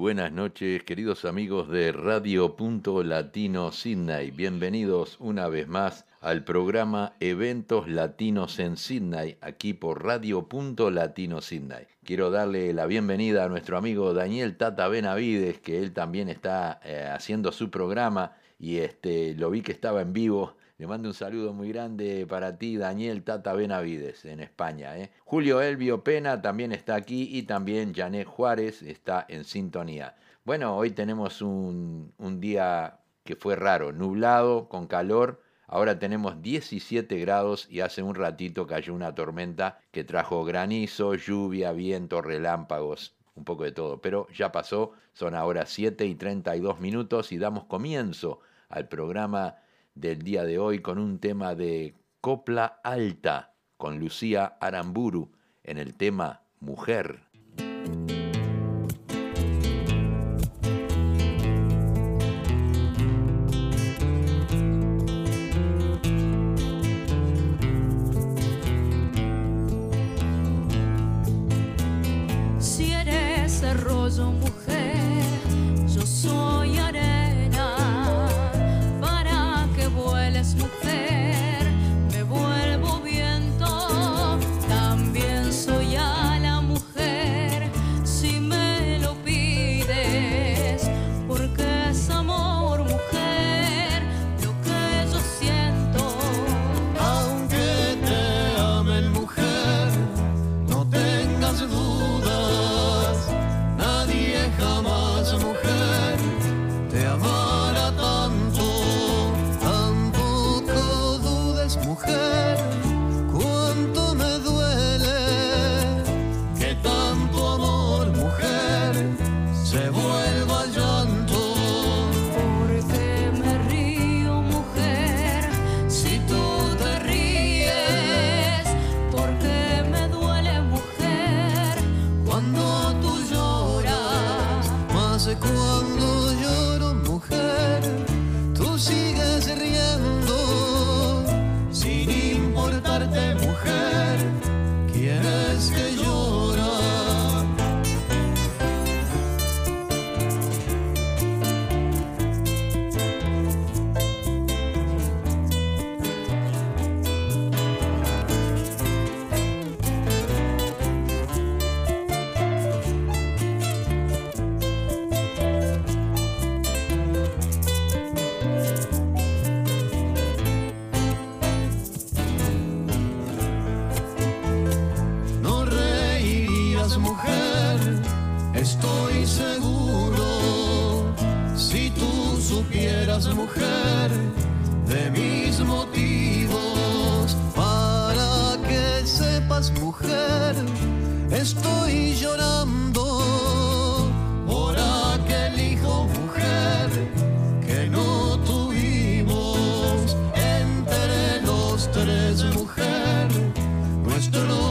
Buenas noches, queridos amigos de Radio Punto Latino Sydney. Bienvenidos una vez más al programa Eventos Latinos en Sydney, aquí por Radio Punto Latino Sydney. Quiero darle la bienvenida a nuestro amigo Daniel Tata Benavides, que él también está eh, haciendo su programa y este, lo vi que estaba en vivo le mando un saludo muy grande para ti, Daniel Tata Benavides, en España. ¿eh? Julio Elvio Pena también está aquí y también Janet Juárez está en sintonía. Bueno, hoy tenemos un, un día que fue raro, nublado, con calor. Ahora tenemos 17 grados y hace un ratito cayó una tormenta que trajo granizo, lluvia, viento, relámpagos, un poco de todo. Pero ya pasó, son ahora 7 y 32 minutos y damos comienzo al programa del día de hoy con un tema de copla alta con Lucía Aramburu en el tema Mujer. tres mujeres, nuestro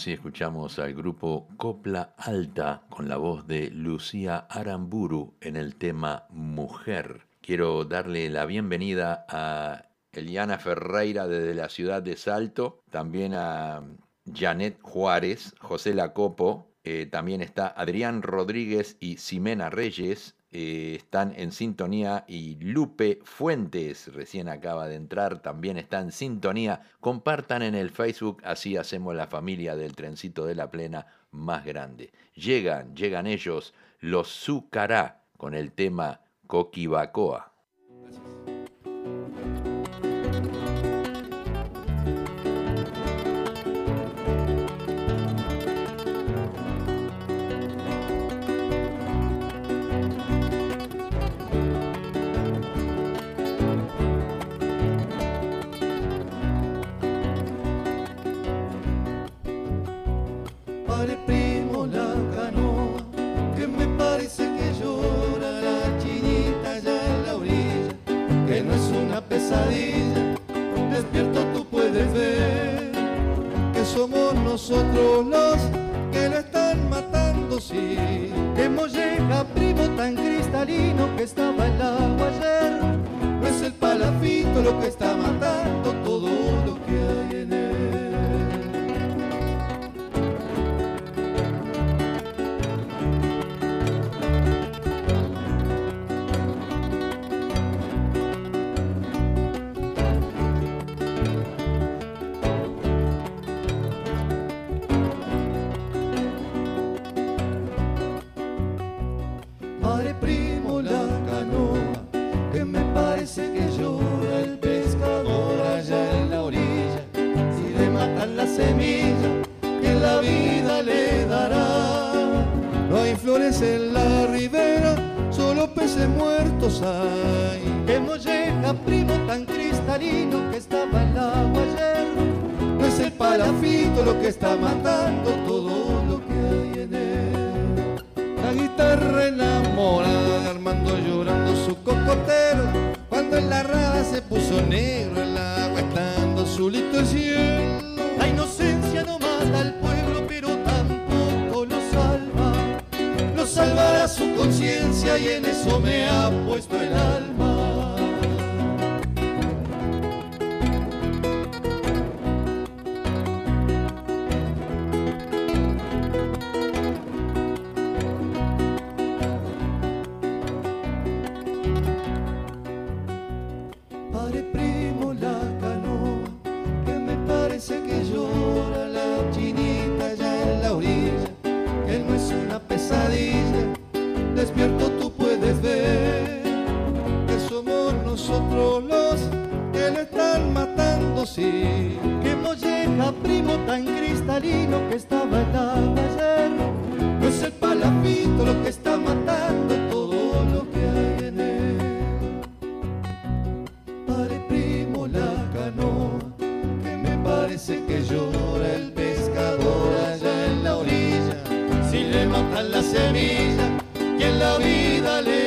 Así escuchamos al grupo Copla Alta con la voz de Lucía Aramburu en el tema Mujer. Quiero darle la bienvenida a Eliana Ferreira desde la ciudad de Salto, también a Janet Juárez, José Lacopo, eh, también está Adrián Rodríguez y Ximena Reyes, eh, están en sintonía y Lupe Fuentes recién acaba de entrar, también está en sintonía. Compartan en el Facebook, así hacemos la familia del trencito de la plena más grande. Llegan, llegan ellos, los Zucará, con el tema Coquibacoa. pesadilla, despierto tú puedes ver que somos nosotros los que le están matando, sí. Hemos llegado primo tan cristalino que estaba el agua ayer, no es el palafito lo que está matando semilla, que la vida le dará. No hay flores en la ribera, solo peces muertos hay. Que molleja, primo tan cristalino que estaba en la agua ayer. No es el palafito lo que está matando todo lo que hay en él. La guitarra enamorada Armando llorando su cocotero Cuando en la rada se puso negro el agua estando azulito el cielo inocencia no mata al pueblo pero tampoco lo salva. Lo salvará su conciencia y en eso me ha puesto el alma nosotros los que le están matando, sí, que molleja primo tan cristalino que estaba en la ayer, no es el palafito lo que está matando todo lo que hay en él. Pare primo la canoa, que me parece que llora el pescador allá en la orilla. Si le matan la semilla, ¿quién la vida le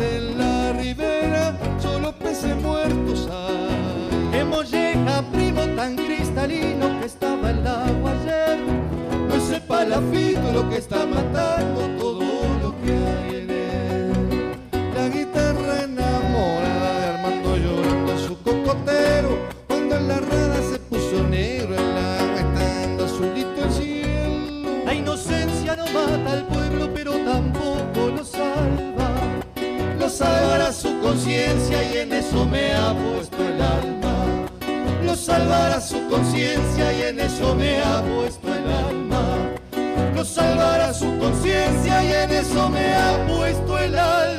en la ribera, solo peces muertos hay. Que molleja, primo tan cristalino que estaba en el agua ayer. No es el palafito lo que está matando todo conciencia y en eso me ha puesto el alma. Lo salvará su conciencia y en eso me ha puesto el alma. Lo salvará su conciencia y en eso me ha puesto el alma.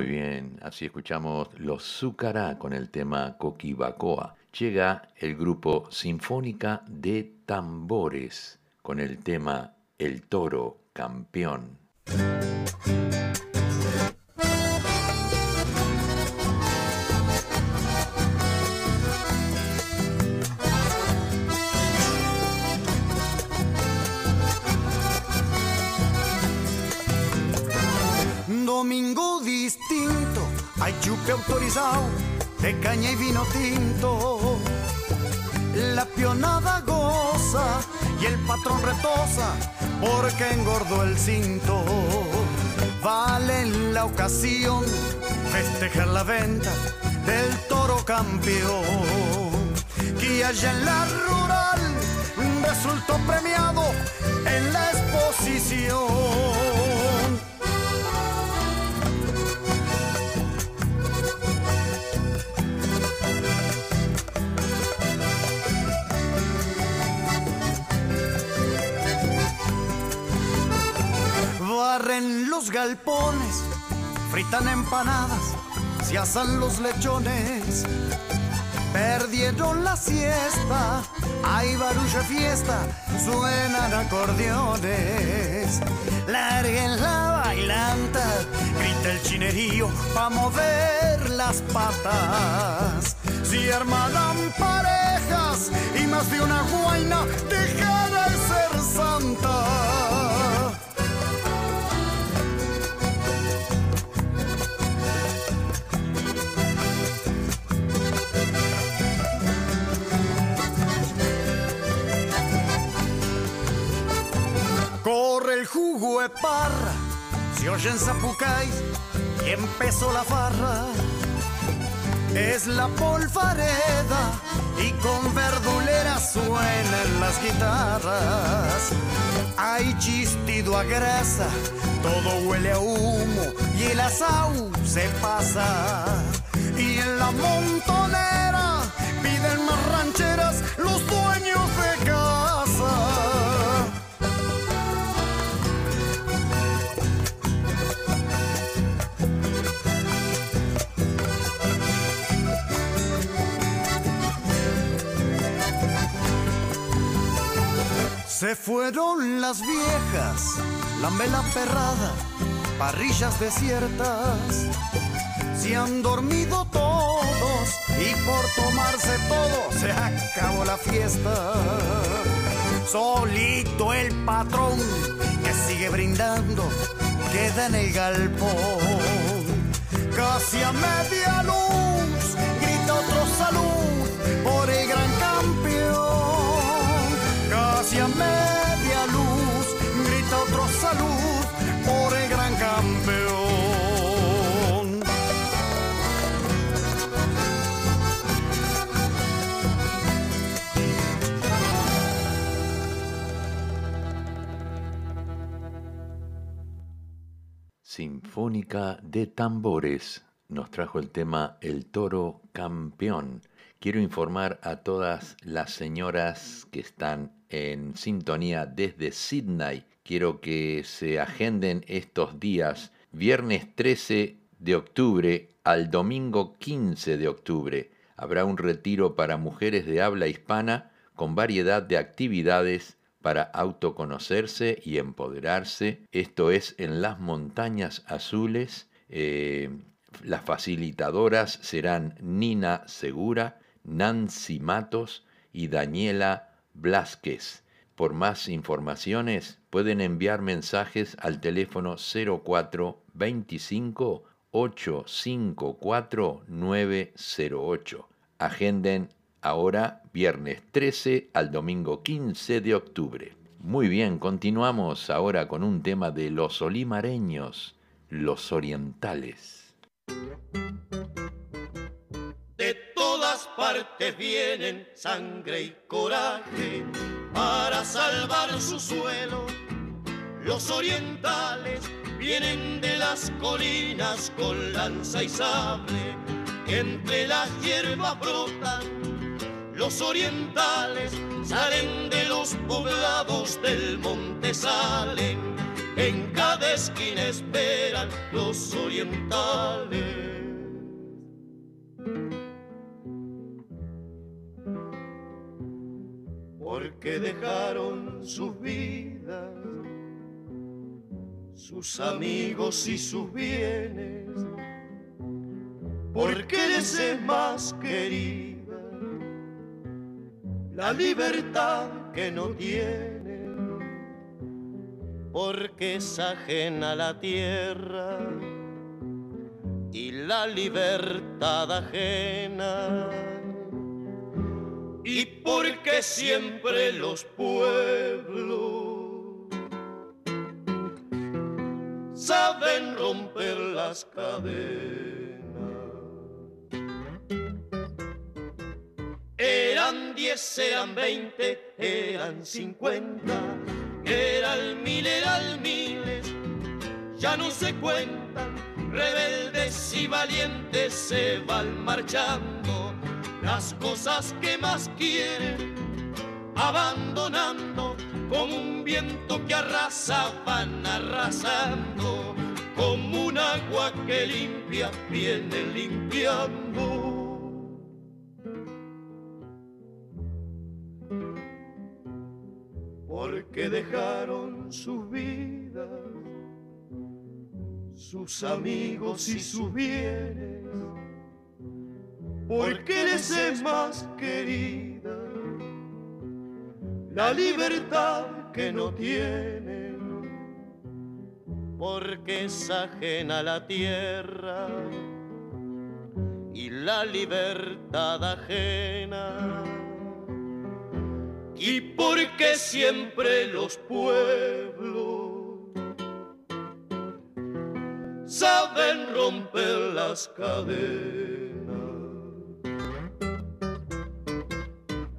Muy bien, así escuchamos Los Zúcara con el tema Coquibacoa. Llega el grupo Sinfónica de Tambores con el tema El Toro Campeón. Domingo distinto, hay chupe autorizado de caña y vino tinto. La pionada goza y el patrón retosa porque engordó el cinto. Vale la ocasión festejar la venta del toro campeón. Que allá en la rural resultó premiado en la exposición. Los galpones, fritan empanadas, se asan los lechones. Perdieron la siesta, hay barulla fiesta, suenan acordeones. Larguen la bailanta, grita el chinerío pa' mover las patas. Si armadan parejas y más de una guaina, deja de ser santa. Fue parra, se oyen zapucay y empezó la farra. Es la polvareda y con verdulera suenan las guitarras. Hay chistido a grasa, todo huele a humo y el asau se pasa. Y en la montonera Se fueron las viejas, la mela perrada, parrillas desiertas. Se han dormido todos y por tomarse todo se acabó la fiesta. Solito el patrón que sigue brindando queda en el galpón. Casi a media luz media luz, grita otro salud por el gran campeón. Sinfónica de Tambores nos trajo el tema El Toro Campeón. Quiero informar a todas las señoras que están en sintonía desde Sydney. Quiero que se agenden estos días, viernes 13 de octubre al domingo 15 de octubre. Habrá un retiro para mujeres de habla hispana con variedad de actividades para autoconocerse y empoderarse. Esto es en las montañas azules. Eh, las facilitadoras serán Nina Segura, Nancy Matos y Daniela Blasquez. Por más informaciones pueden enviar mensajes al teléfono 0425 854 908. Agenden ahora viernes 13 al domingo 15 de octubre. Muy bien, continuamos ahora con un tema de los olimareños, los orientales. Partes vienen sangre y coraje para salvar su suelo. Los orientales vienen de las colinas con lanza y sable, entre las hierbas brotan. Los orientales salen de los poblados del monte, salen, en cada esquina esperan los orientales. Porque dejaron sus vidas, sus amigos y sus bienes, porque eres es más querida, la libertad que no tiene, porque es ajena la tierra y la libertad ajena y porque siempre los pueblos saben romper las cadenas. Eran diez, eran veinte, eran cincuenta, era el mil, era el miles, ya no se cuentan, rebeldes y valientes se van marchando las cosas que más quieren, abandonando como un viento que arrasa, van arrasando, como un agua que limpia, viene limpiando. Porque dejaron sus vidas, sus amigos y sus bienes porque eres es más querida, la libertad que no tiene, porque es ajena la tierra y la libertad ajena. Y porque siempre los pueblos saben romper las cadenas.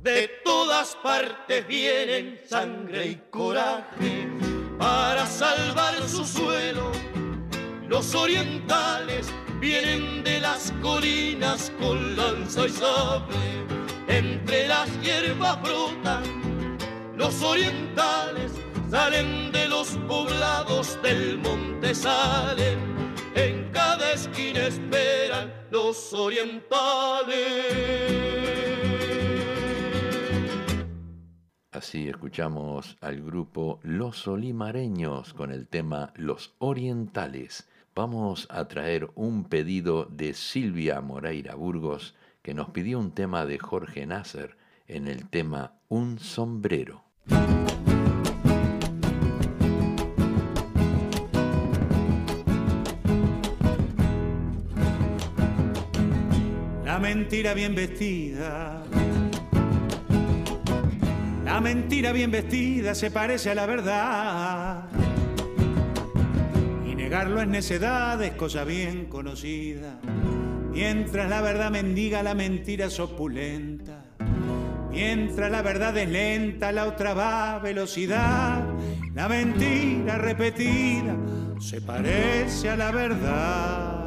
De todas partes vienen sangre y coraje para salvar su suelo. Los orientales vienen de las colinas con lanza y sable. Entre las hierbas brotan los orientales, salen de los poblados del monte, salen. En cada esquina esperan los orientales. Así escuchamos al grupo Los Olimareños con el tema Los Orientales. Vamos a traer un pedido de Silvia Moreira Burgos que nos pidió un tema de Jorge Nasser en el tema Un sombrero. La mentira bien vestida la mentira bien vestida se parece a la verdad. Y negarlo es necedad, es cosa bien conocida. Mientras la verdad mendiga, la mentira es opulenta. Mientras la verdad es lenta, la otra va a velocidad. La mentira repetida se parece a la verdad.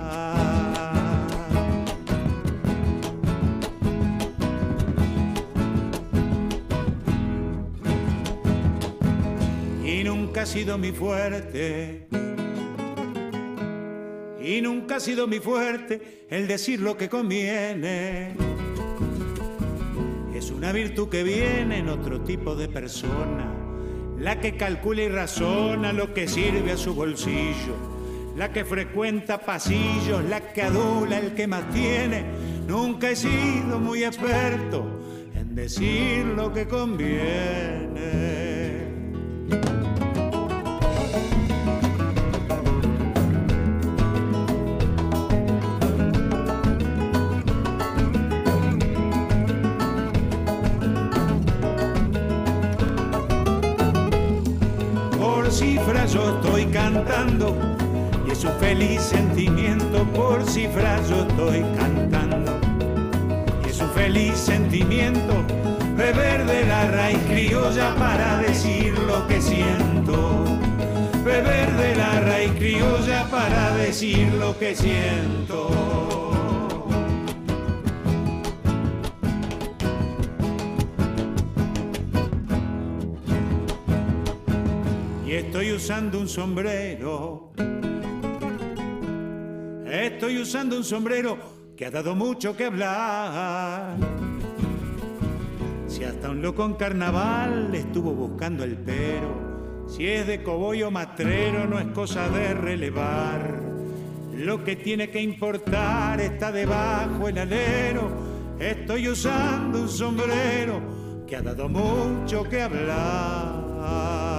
Ha sido mi fuerte. Y nunca ha sido mi fuerte el decir lo que conviene. Es una virtud que viene en otro tipo de persona, la que calcula y razona lo que sirve a su bolsillo, la que frecuenta pasillos, la que adula el que más tiene. Nunca he sido muy experto en decir lo que conviene. Yo estoy cantando y es un feliz sentimiento por cifras yo estoy cantando. Y es un feliz sentimiento beber de la raíz criolla para decir lo que siento. Beber de la raíz criolla para decir lo que siento Estoy usando un sombrero. Estoy usando un sombrero que ha dado mucho que hablar. Si hasta un loco en carnaval estuvo buscando el pero, si es de coboyo matrero no es cosa de relevar. Lo que tiene que importar está debajo el alero. Estoy usando un sombrero que ha dado mucho que hablar.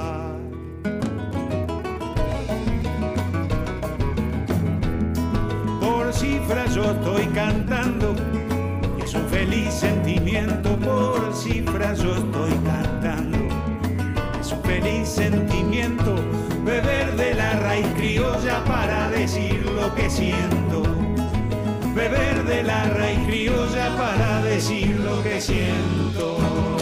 Cifras yo estoy cantando. es un feliz sentimiento por cifras yo estoy cantando. Es un feliz sentimiento beber de la raíz criolla para decir lo que siento. Beber de la raíz criolla para decir lo que siento.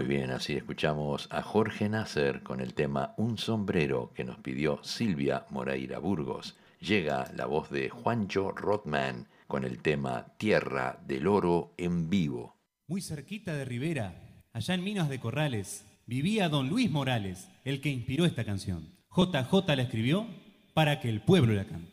Muy bien, así escuchamos a Jorge Nasser con el tema Un sombrero que nos pidió Silvia Moreira Burgos. Llega la voz de Juancho Rothman con el tema Tierra del Oro en vivo. Muy cerquita de Rivera, allá en Minas de Corrales, vivía don Luis Morales, el que inspiró esta canción. JJ la escribió para que el pueblo la cante.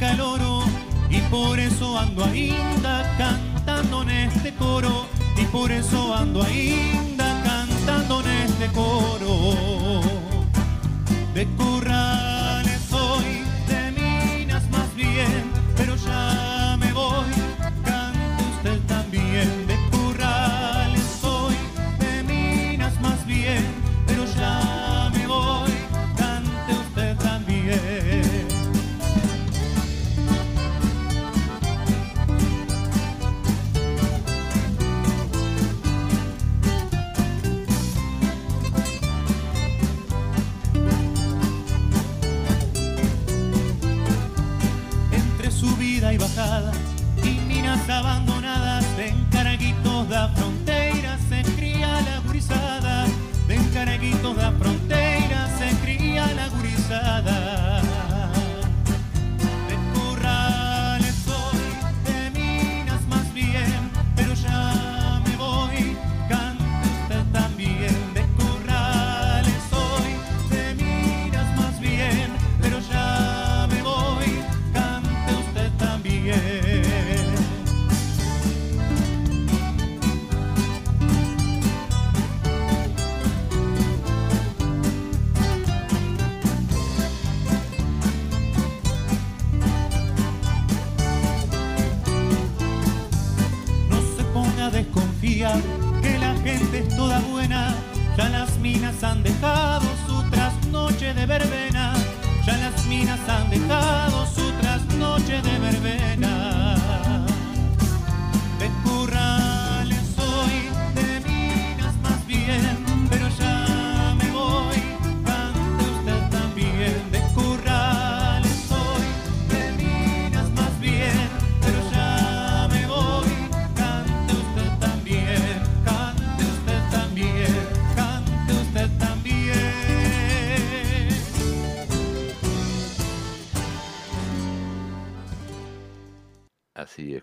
El oro y por eso ando ainda cantando en este coro y por eso ando ainda cantando en este coro. De currales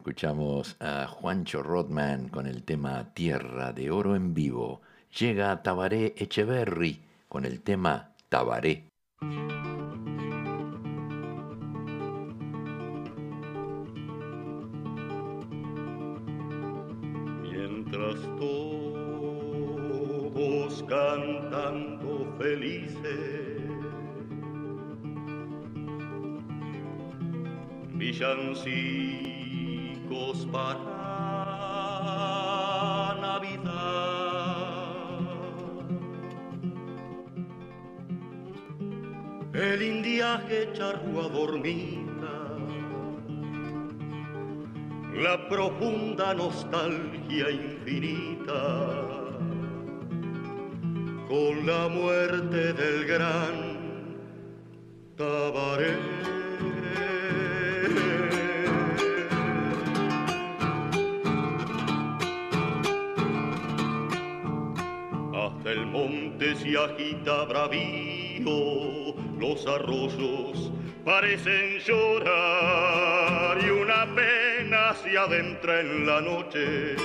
escuchamos a Juancho Rodman con el tema Tierra de Oro en vivo. Llega Tabaré Echeverry con el tema Tabaré. Mientras todos cantando felices, villancicos para Navidad. El indiaje charrúa dormita la profunda nostalgia infinita con la muerte del gran se agita bravío, los arroyos parecen llorar y una pena se adentra en la noche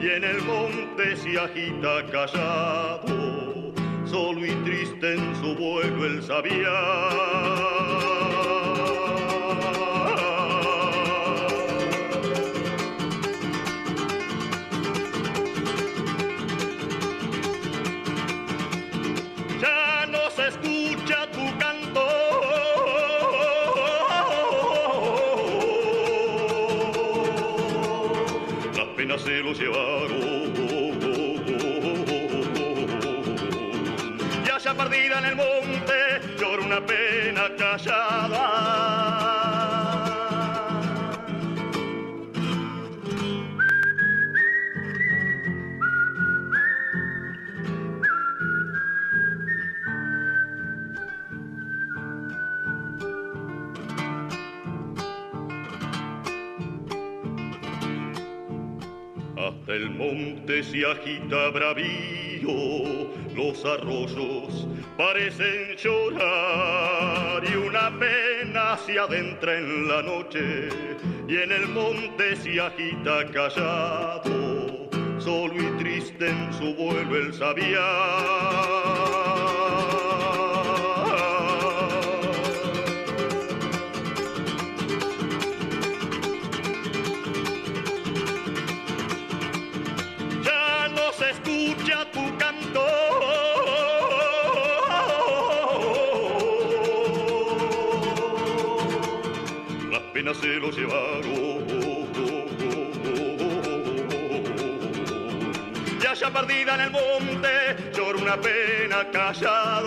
y en el monte se agita callado, solo y triste en su vuelo el sabiar. Penas se los llevaron. Ya se perdida en el monte, llora una pena callada. Se agita bravío, los arroyos parecen llorar y una pena se adentra en la noche y en el monte se agita callado, solo y triste en su vuelo el sabiar. Las penas se lo llevaron. Ya ya perdida en el monte, llora una pena callada.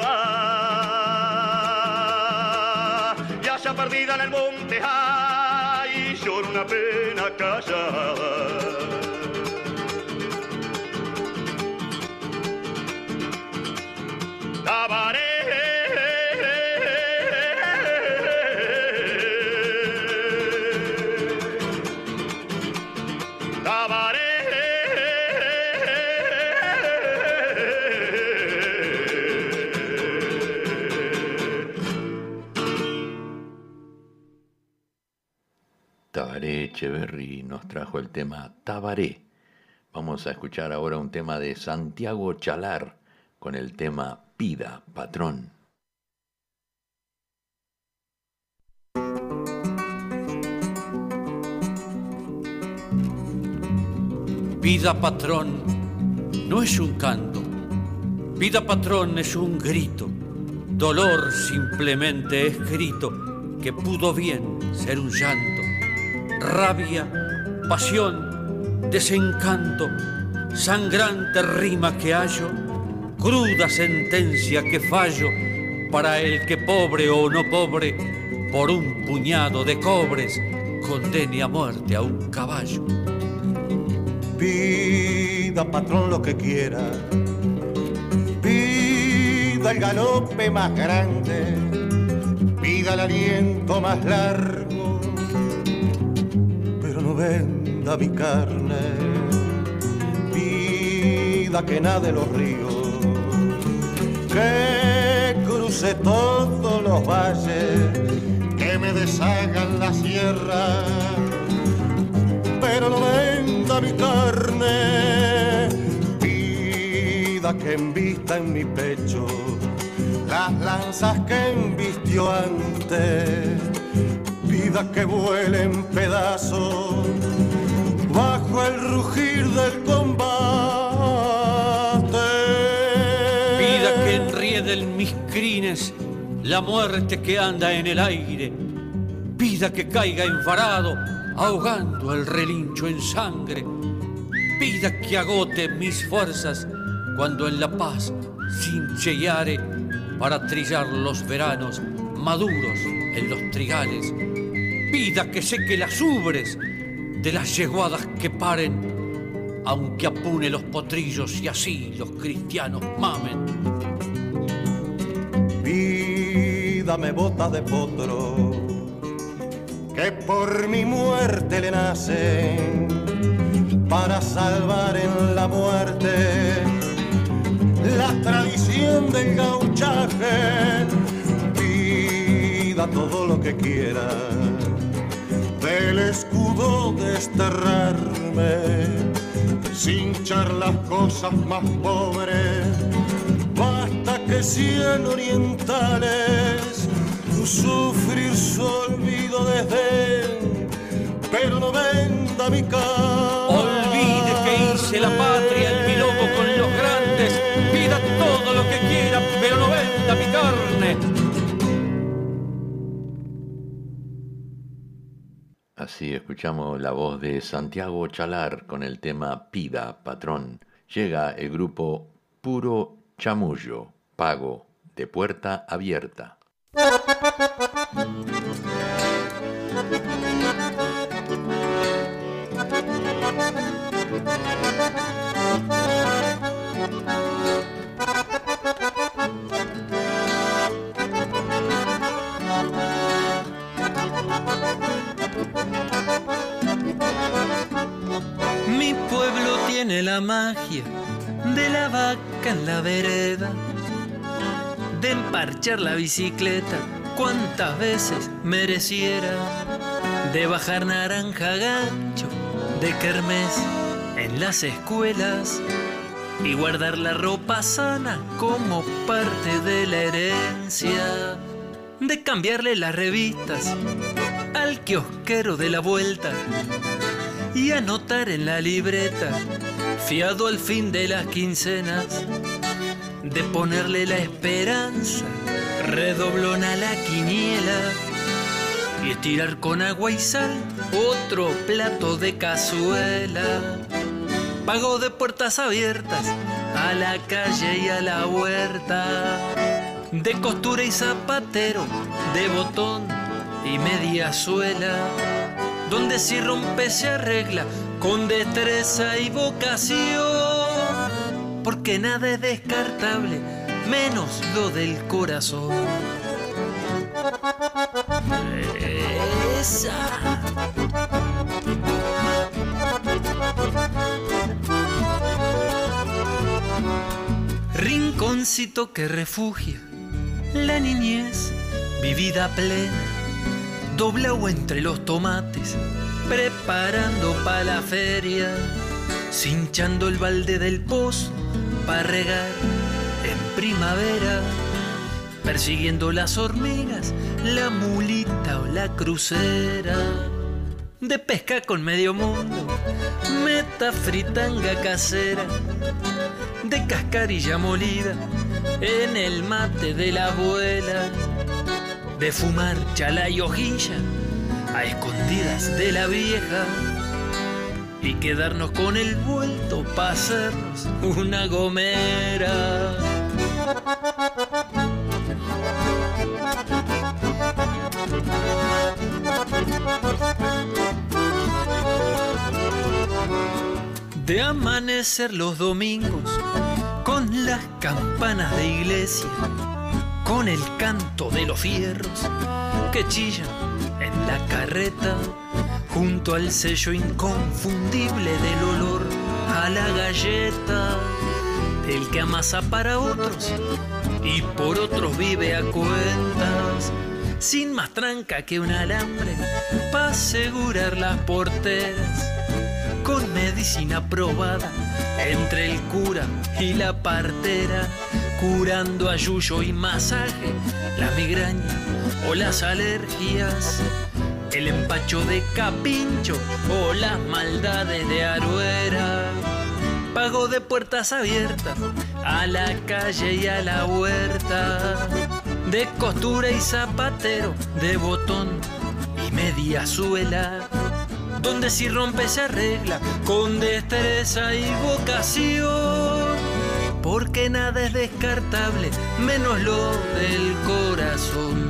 Ya ya perdida en el monte, ay, llora una pena callada. Echeverry nos trajo el tema Tabaré. Vamos a escuchar ahora un tema de Santiago Chalar con el tema Pida, patrón. Vida patrón no es un canto, vida patrón es un grito, dolor simplemente escrito que pudo bien ser un llanto rabia, pasión, desencanto, sangrante rima que hallo, cruda sentencia que fallo para el que pobre o no pobre, por un puñado de cobres, condene a muerte a un caballo. Pida, patrón, lo que quiera. Pida el galope más grande. Pida el aliento más largo venda mi carne, vida que nade los ríos, que cruce todos los valles, que me deshagan la sierra, pero no venda mi carne, vida que envista en mi pecho las lanzas que embistió antes vida que vuele en pedazos bajo el rugir del combate. Vida que enriede en mis crines la muerte que anda en el aire. Vida que caiga enfarado, ahogando el relincho en sangre. Vida que agote mis fuerzas cuando en la paz cincheare para trillar los veranos maduros en los trigales Vida que seque las ubres de las yeguadas que paren, aunque apune los potrillos y así los cristianos mamen. Vida me bota de potro, que por mi muerte le nacen, para salvar en la muerte la tradición del gauchaje. Vida todo lo que quiera el escudo desterrarme, sin echar las cosas más pobres. Basta que cien orientales sufrir su olvido desde pero no venda mi cara. Olvide que hice la patria Así escuchamos la voz de Santiago Chalar con el tema Pida, patrón. Llega el grupo Puro Chamullo, pago, de puerta abierta. La magia de la vaca en la vereda, de emparchar la bicicleta cuantas veces mereciera, de bajar naranja gancho, de kermés en las escuelas y guardar la ropa sana como parte de la herencia, de cambiarle las revistas al kiosquero de la vuelta y anotar en la libreta, fiado al fin de las quincenas, de ponerle la esperanza, redoblona la quiniela y estirar con agua y sal otro plato de cazuela. Pago de puertas abiertas a la calle y a la huerta, de costura y zapatero, de botón y media suela donde si rompe se arregla con destreza y vocación, porque nada es descartable, menos lo del corazón. Esa. Rinconcito que refugia la niñez vivida plena doblado entre los tomates, preparando para la feria, cinchando el balde del pozo para regar en primavera, persiguiendo las hormigas, la mulita o la crucera. De pesca con medio mundo, meta fritanga casera, de cascarilla molida en el mate de la abuela, de fumar chala y hojilla a escondidas de la vieja y quedarnos con el vuelto para hacernos una gomera. De amanecer los domingos con las campanas de iglesia, con el canto de los fierros que chillan la carreta, junto al sello inconfundible del olor a la galleta, del que amasa para otros y por otros vive a cuentas, sin más tranca que un alambre para asegurar las porteras, con medicina probada entre el cura y la partera, curando ayuyo y masaje, la migraña o las alergias, el empacho de capincho o las maldades de aruera. Pago de puertas abiertas a la calle y a la huerta, de costura y zapatero, de botón y media suela donde si rompe se arregla con destreza y vocación. Porque nada es descartable, menos lo del corazón.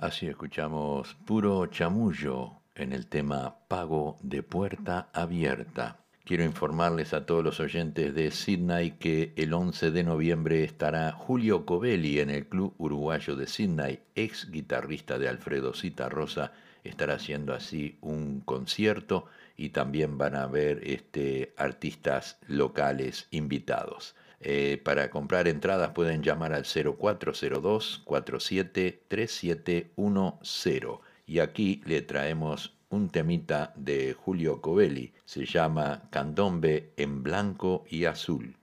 Así escuchamos puro chamullo en el tema Pago de Puerta Abierta. Quiero informarles a todos los oyentes de Sydney que el 11 de noviembre estará Julio Covelli en el Club Uruguayo de Sydney, ex guitarrista de Alfredo Rosa, estará haciendo así un concierto y también van a haber este, artistas locales invitados. Eh, para comprar entradas pueden llamar al 0402 47 3710 y aquí le traemos un temita de Julio Covelli, se llama Candombe en blanco y azul.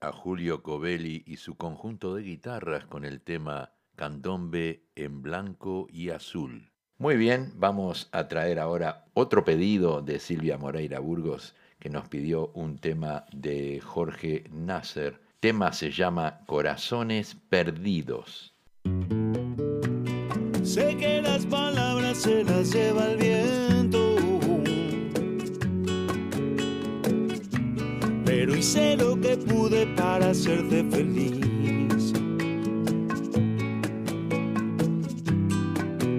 A Julio Covelli y su conjunto de guitarras con el tema Candombe en blanco y azul. Muy bien, vamos a traer ahora otro pedido de Silvia Moreira Burgos que nos pidió un tema de Jorge Nasser tema se llama Corazones Perdidos. Sé que las palabras se las lleva el. Hice lo que pude para hacerte feliz.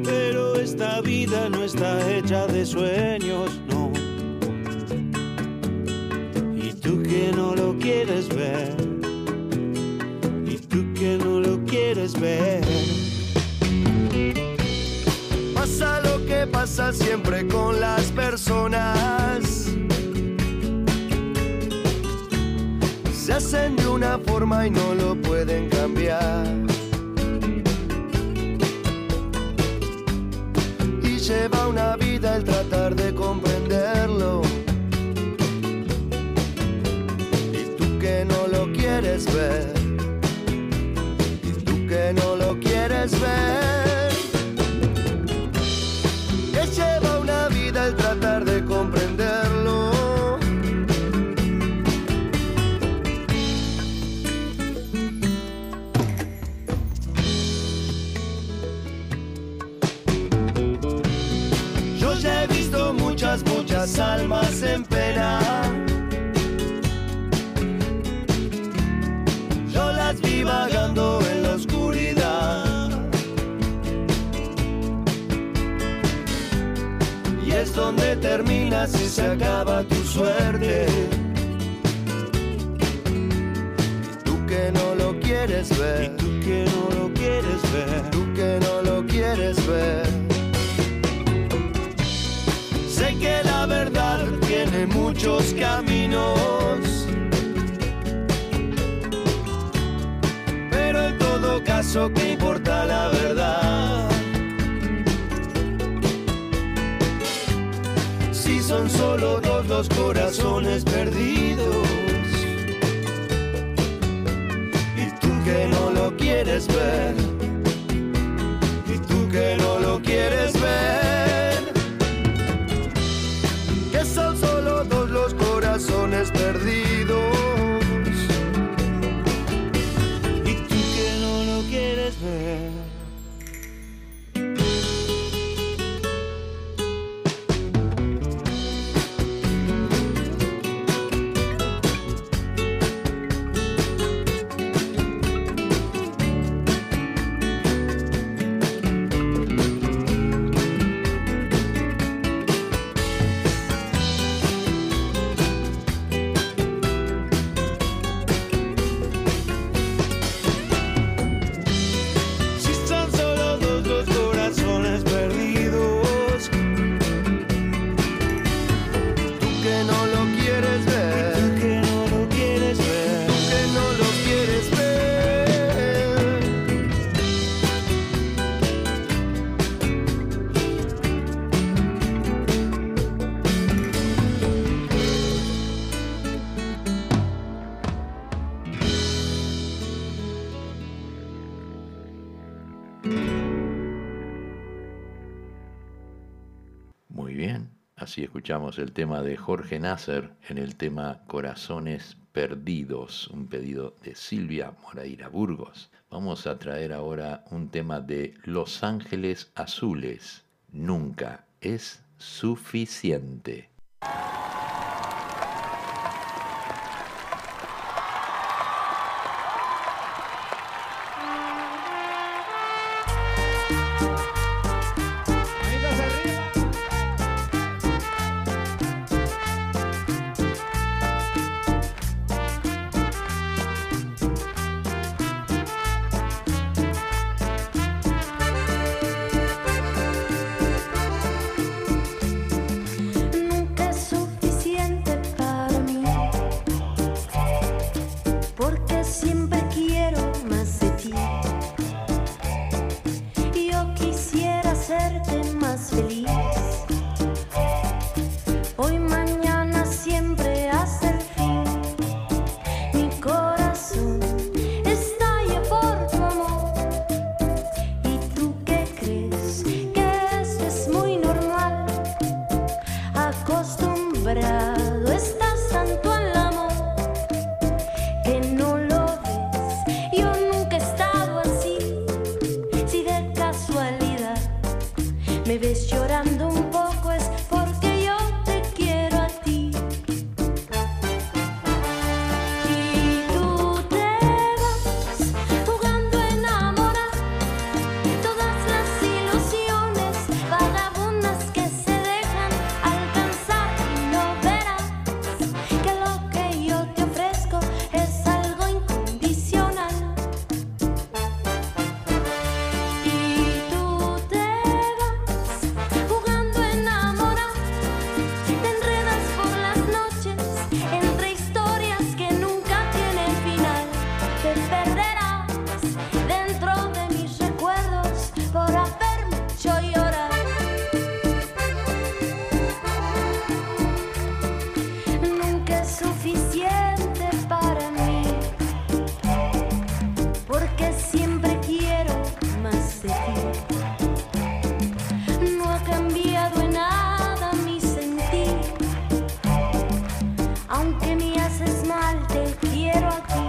Pero esta vida no está hecha de sueños, no. Y tú que no lo quieres ver. Y tú que no lo quieres ver. Pasa lo que pasa siempre con las personas. Se hacen de una forma y no lo pueden cambiar. Y lleva una vida el tratar de comprenderlo. Y tú que no lo quieres ver. Y tú que no lo quieres ver. Muchas, muchas almas en pena. Yo las vi vagando en la oscuridad. Y es donde termina si se acaba tu suerte. Y tú que no lo quieres ver. Y tú que no lo quieres ver. Tú que no lo quieres ver. Muchos caminos. Pero en todo caso, ¿qué importa la verdad? Si son solo dos los corazones perdidos. Y tú que no lo quieres ver. Escuchamos el tema de Jorge Nasser en el tema Corazones Perdidos, un pedido de Silvia Moraira Burgos. Vamos a traer ahora un tema de Los Ángeles Azules. Nunca es suficiente. Así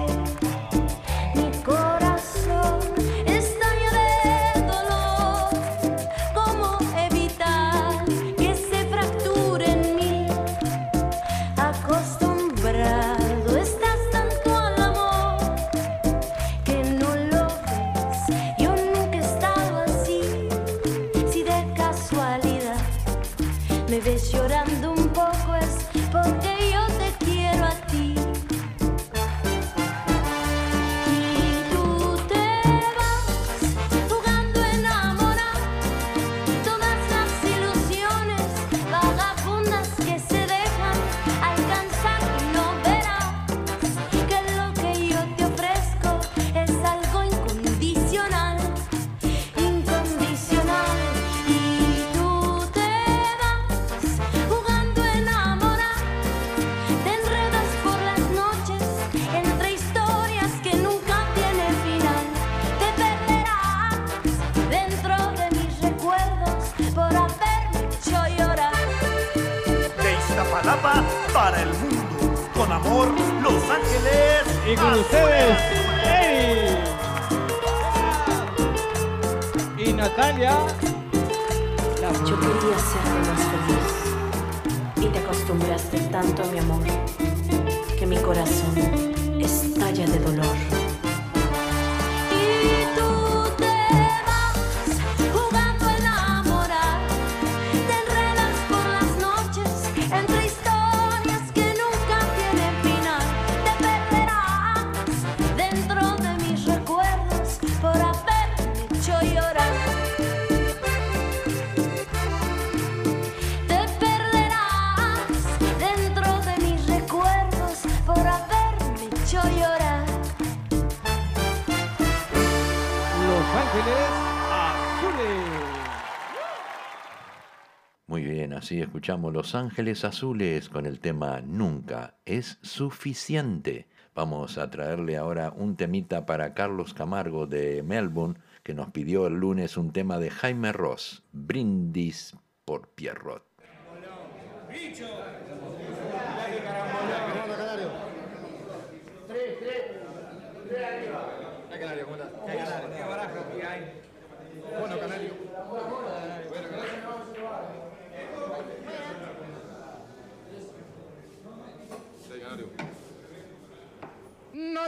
Los Ángeles Azules con el tema Nunca es suficiente. Vamos a traerle ahora un temita para Carlos Camargo de Melbourne, que nos pidió el lunes un tema de Jaime Ross, Brindis por Pierrot.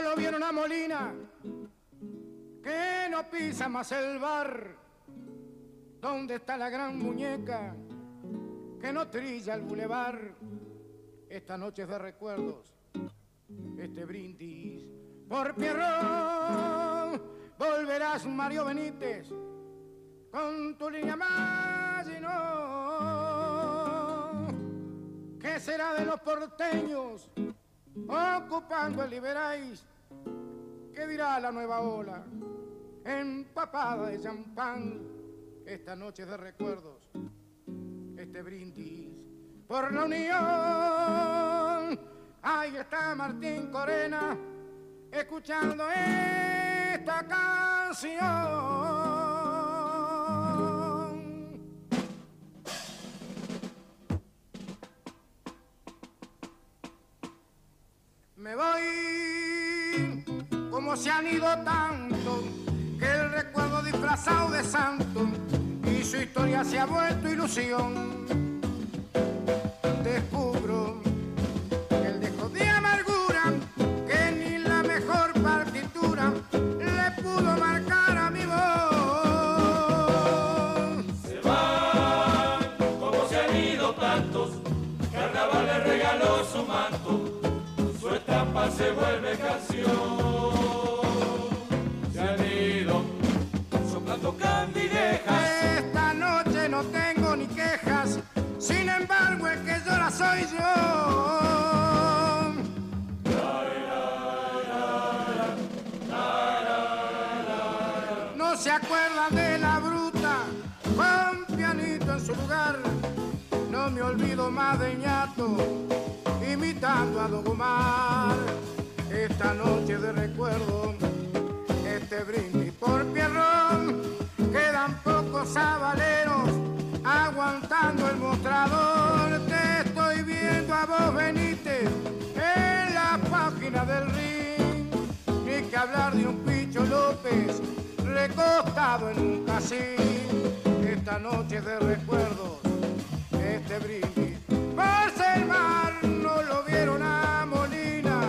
Lo vieron a Molina, que no pisa más el bar. ¿Dónde está la gran muñeca que no trilla el bulevar? Esta noche de recuerdos, este brindis por Pierrón, volverás Mario Benítez con tu línea más y no. ¿Qué será de los porteños? ocupando el Liberáis. ¿Qué dirá la nueva ola? Empapada de champán, esta noche de recuerdos, este brindis por la unión. Ahí está Martín Corena, escuchando esta canción. Me voy se han ido tanto, que el recuerdo disfrazado de santo y su historia se ha vuelto ilusión. Descubro que el dejo de amargura que ni la mejor partitura le pudo marcar a mi voz. Se van como se han ido tantos, carnaval le regaló su manto, su estampa se vuelve canción. Ñato, imitando a Don Omar. Esta noche de recuerdo, este brindis por Pierrón. Quedan pocos sabaleros aguantando el mostrador. Te estoy viendo a vos, Benítez, en la página del ring. Ni que hablar de un Picho López recostado en un casín. Esta noche de recuerdos, este brindis. Pasa el mar, no lo vieron a Molina,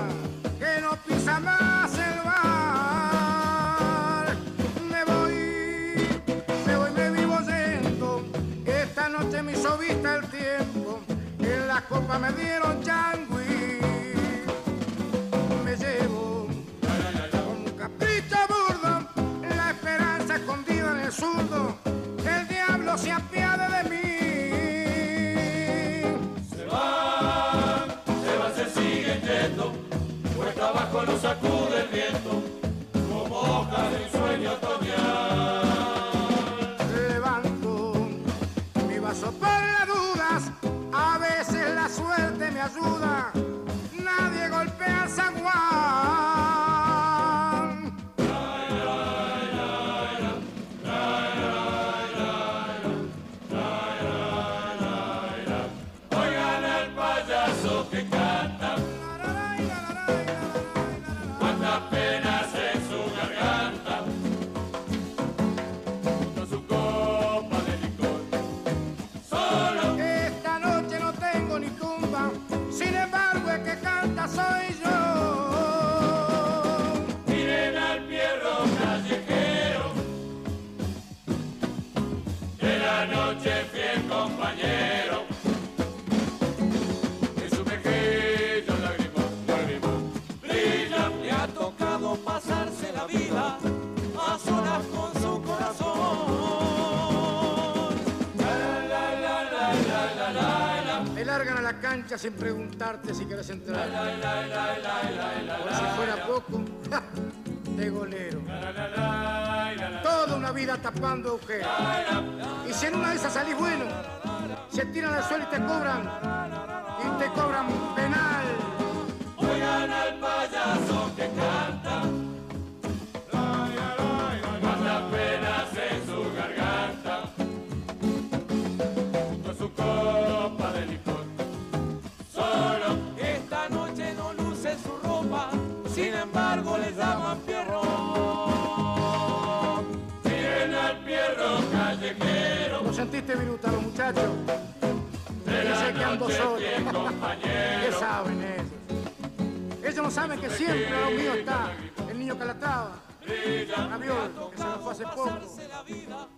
que no pisa más el bar. Me voy, me voy, me vivo yendo. Esta noche me hizo vista el tiempo. En la copa me dieron changui. Dakota. Cancha sin preguntarte si quieres entrar. Por si fuera poco, de golero. Toda una vida tapando agujeros. Y si en una de esas salís bueno, se tiran al suelo y te cobran. Y te cobran penal. Callejero, ¿Lo sentiste, Viruta, los muchachos? de la Dice que ando solo. ¿Qué saben ellos? Ellos no saben que siempre a lo mío está el niño Calatrava, Raviol, que se nos fue hace poco. la vida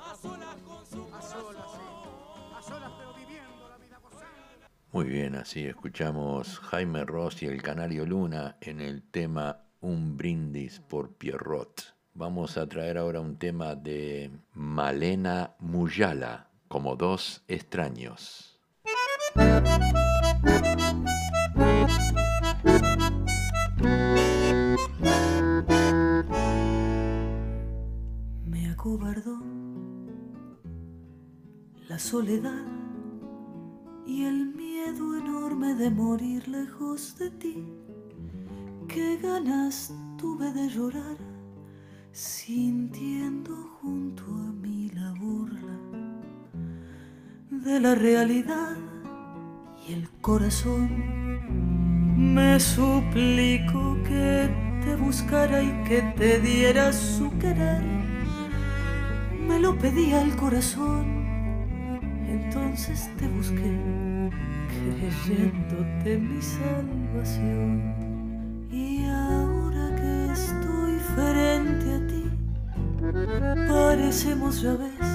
a solas con su A solas, sí. A solas, pero viviendo la vida gozando. Muy bien, así escuchamos Jaime Ross y el Canario Luna en el tema Un brindis por Pierrot. Vamos a traer ahora un tema de Malena Muyala, como dos extraños. Me acobardó la soledad y el miedo enorme de morir lejos de ti. Qué ganas tuve de llorar sintiendo junto a mí la burla de la realidad y el corazón me suplico que te buscara y que te diera su querer. Me lo lo pedí al corazón. Entonces te busqué, creyéndote mi salvación. Parecemos ya ves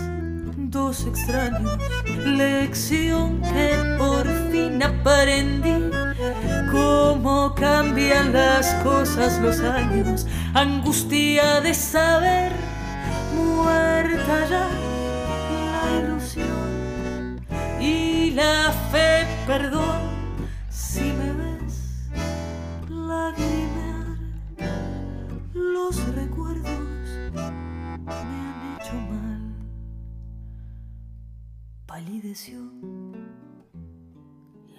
dos extraños. Lección que por fin aprendí. Cómo cambian las cosas los años. Angustia de saber, muerta ya la ilusión. Y la fe, perdón, si me ves lagrimear los recuerdos palideció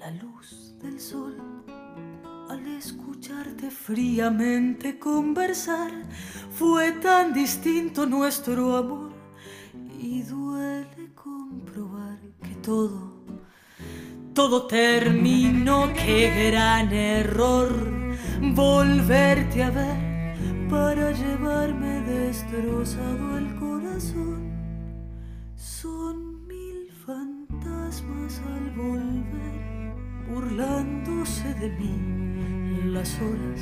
la luz del sol al escucharte fríamente conversar. Fue tan distinto nuestro amor y duele comprobar que todo, todo terminó. Qué gran error volverte a ver para llevarme destrozado el corazón. Al volver, burlándose de mí las horas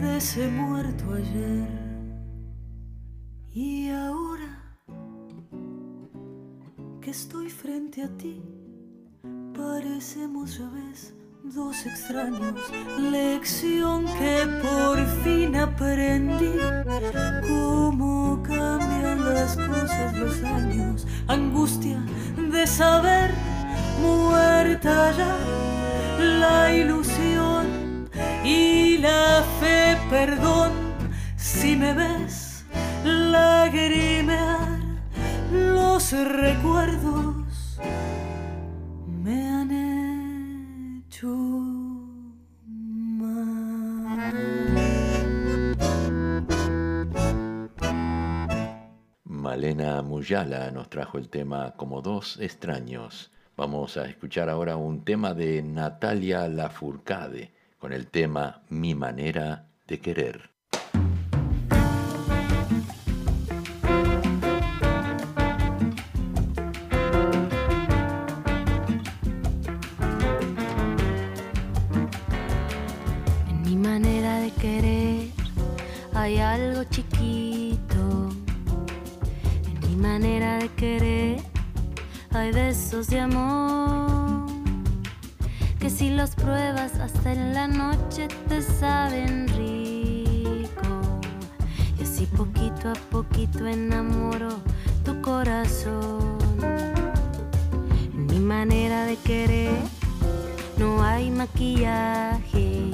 de ese muerto ayer. Y ahora que estoy frente a ti, parecemos ya ves dos extraños, lección que por fin aprendí, cómo cambian las cosas los años, angustia de saber, muerta ya la ilusión y la fe, perdón, si me ves lagrimear los recuerdos me han Malena Muyala nos trajo el tema Como dos extraños. Vamos a escuchar ahora un tema de Natalia Lafourcade con el tema Mi manera de querer. Poquito enamoro tu corazón. En mi manera de querer no hay maquillaje.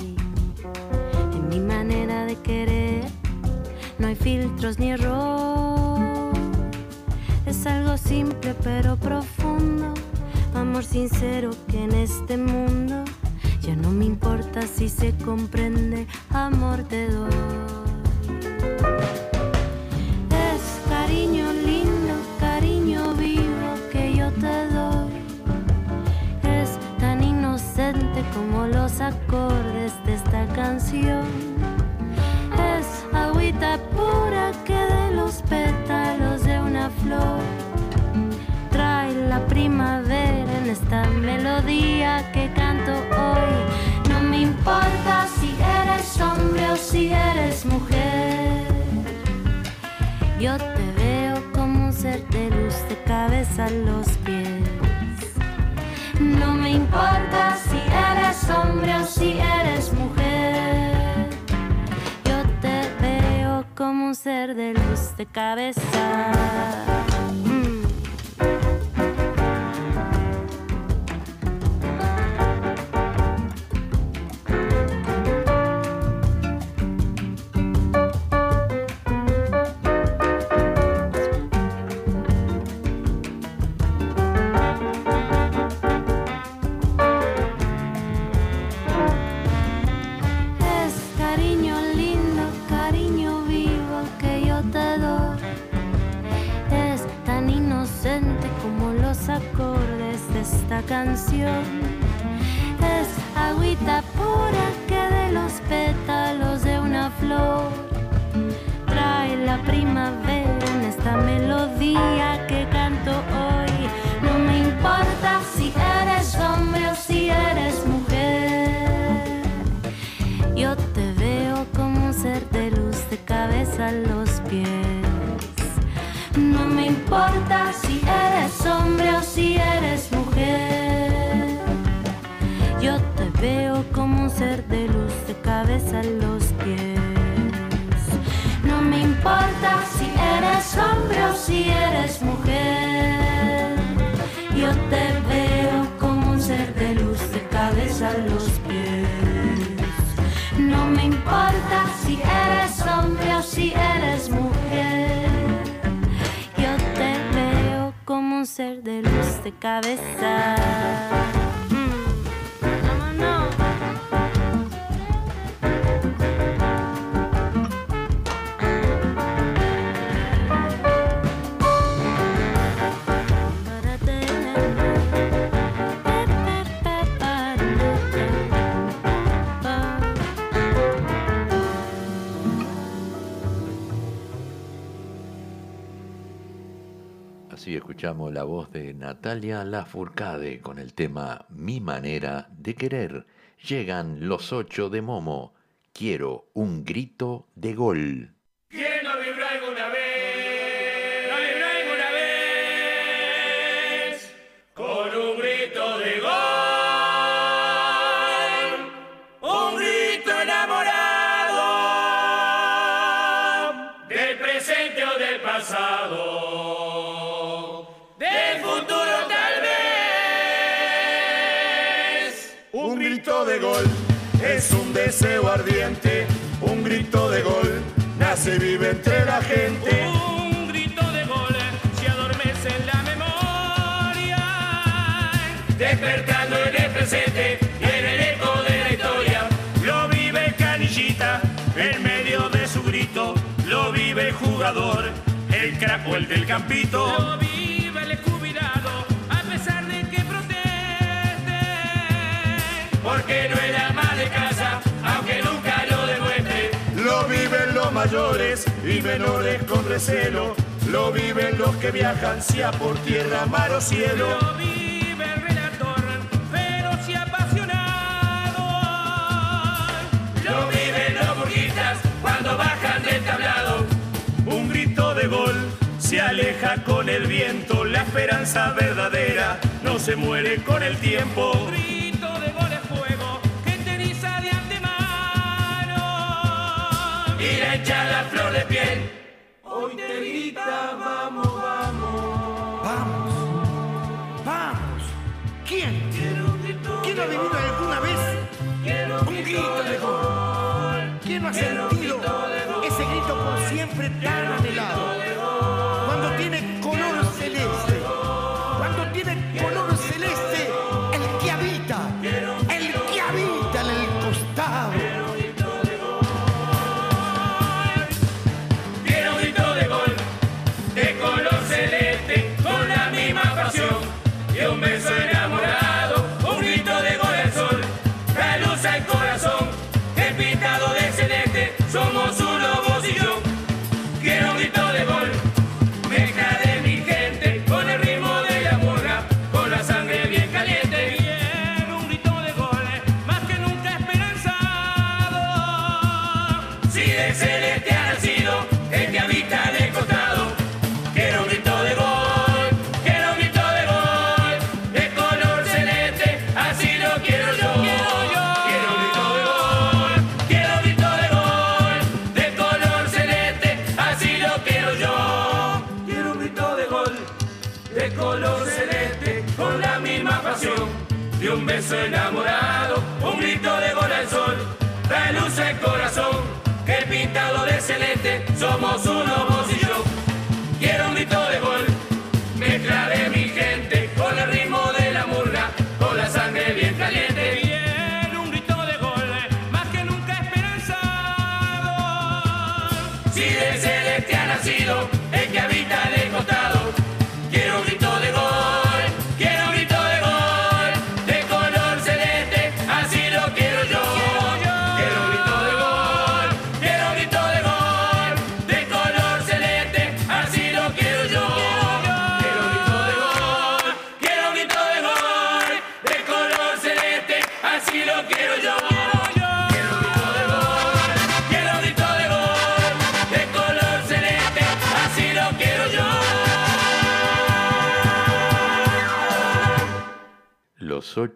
En mi manera de querer no hay filtros ni error. Es algo simple pero profundo. Amor sincero que en este mundo ya no me importa si se comprende, amor te doy. Cabeza. la voz de Natalia Lafourcade con el tema Mi manera de querer. Llegan los ocho de Momo. Quiero un grito de gol. ¿Quién alguna vez? es un deseo ardiente, un grito de gol, nace y vive entre la gente. Un grito de gol se adormece en la memoria, despertando en el presente y en el eco de la historia. Lo vive Canillita en medio de su grito, lo vive el jugador, el crack o el del campito. Lo vive el jubilado, a pesar de que proteste, porque no era y menores con recelo. Lo viven los que viajan, sea por tierra, mar o cielo. Lo vive el relator, feroz y apasionado. Lo viven los burguistas cuando bajan del tablado. Un grito de gol se aleja con el viento. La esperanza verdadera no se muere con el tiempo. Ya la flor de piel. Somos uno.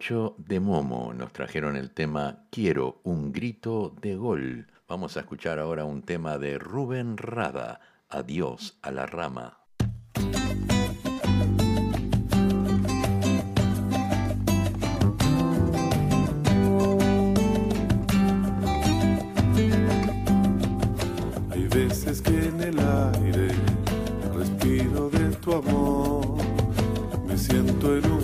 De Momo nos trajeron el tema Quiero un grito de gol. Vamos a escuchar ahora un tema de Rubén Rada, Adiós a la rama. Hay veces que en el aire respiro de tu amor, me siento en una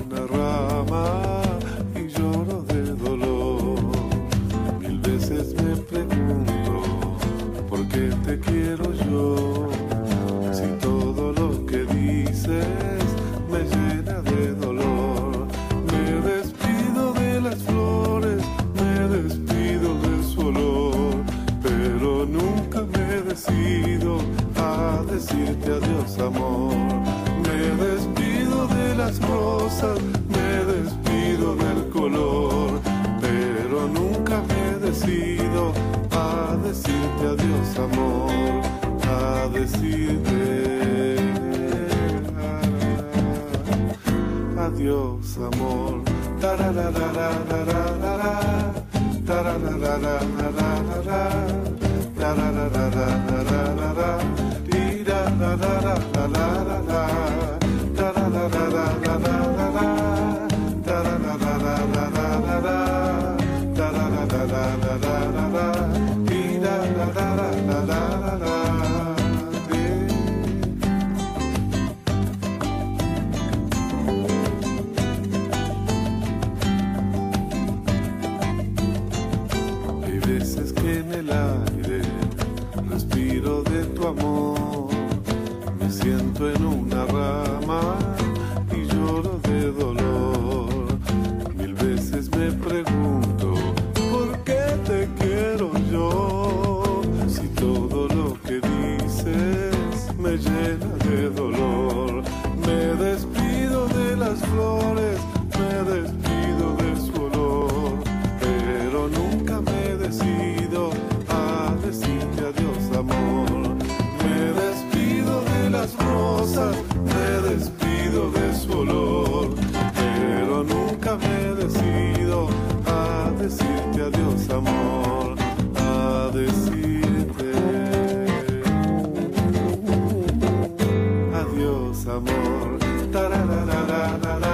amor.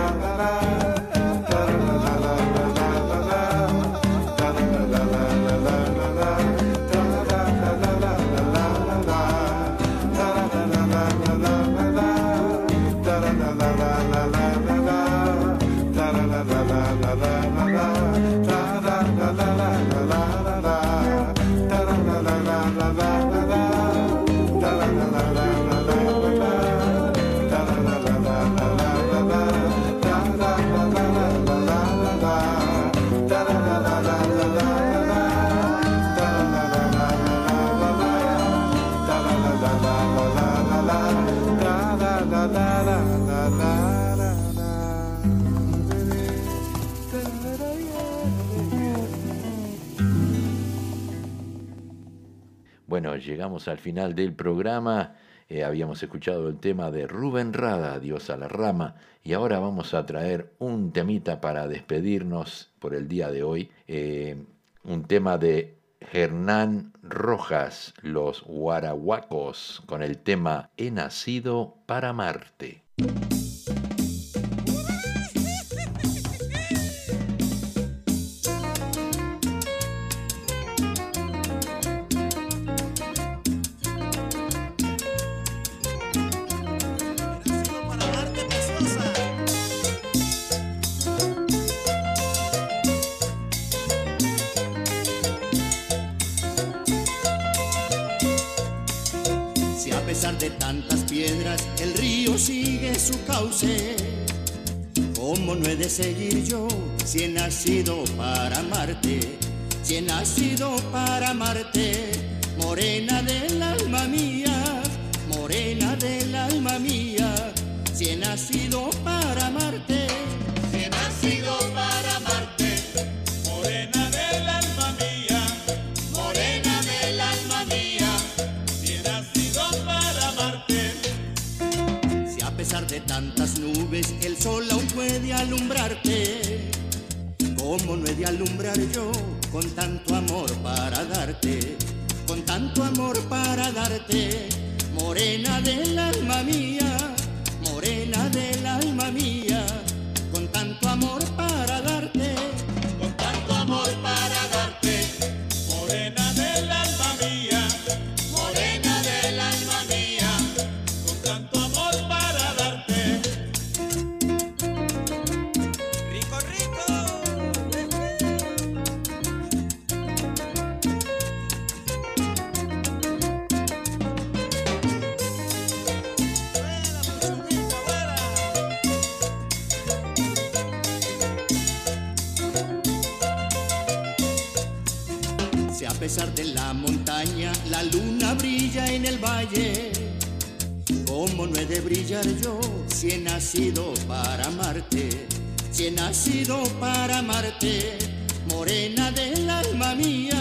Llegamos al final del programa. Eh, habíamos escuchado el tema de Rubén Rada, Dios a la rama, y ahora vamos a traer un temita para despedirnos por el día de hoy. Eh, un tema de Hernán Rojas, Los Guarahuacos, con el tema He nacido para Marte. Nacido para amarte? Si he nacido para amarte, morena del alma mía, morena del alma mía, si he nacido para amarte. Si he nacido para amarte, morena del alma mía, morena del alma mía. Si he nacido para amarte. Si a pesar de tantas nubes, el sol aún puede alumbrarte. ¿Cómo no he de alumbrar yo con tanto amor para darte? Con tanto amor para darte, morena del alma mía, morena del alma mía, con tanto amor yo si he nacido para amarte? Si he nacido para amarte, morena del alma mía,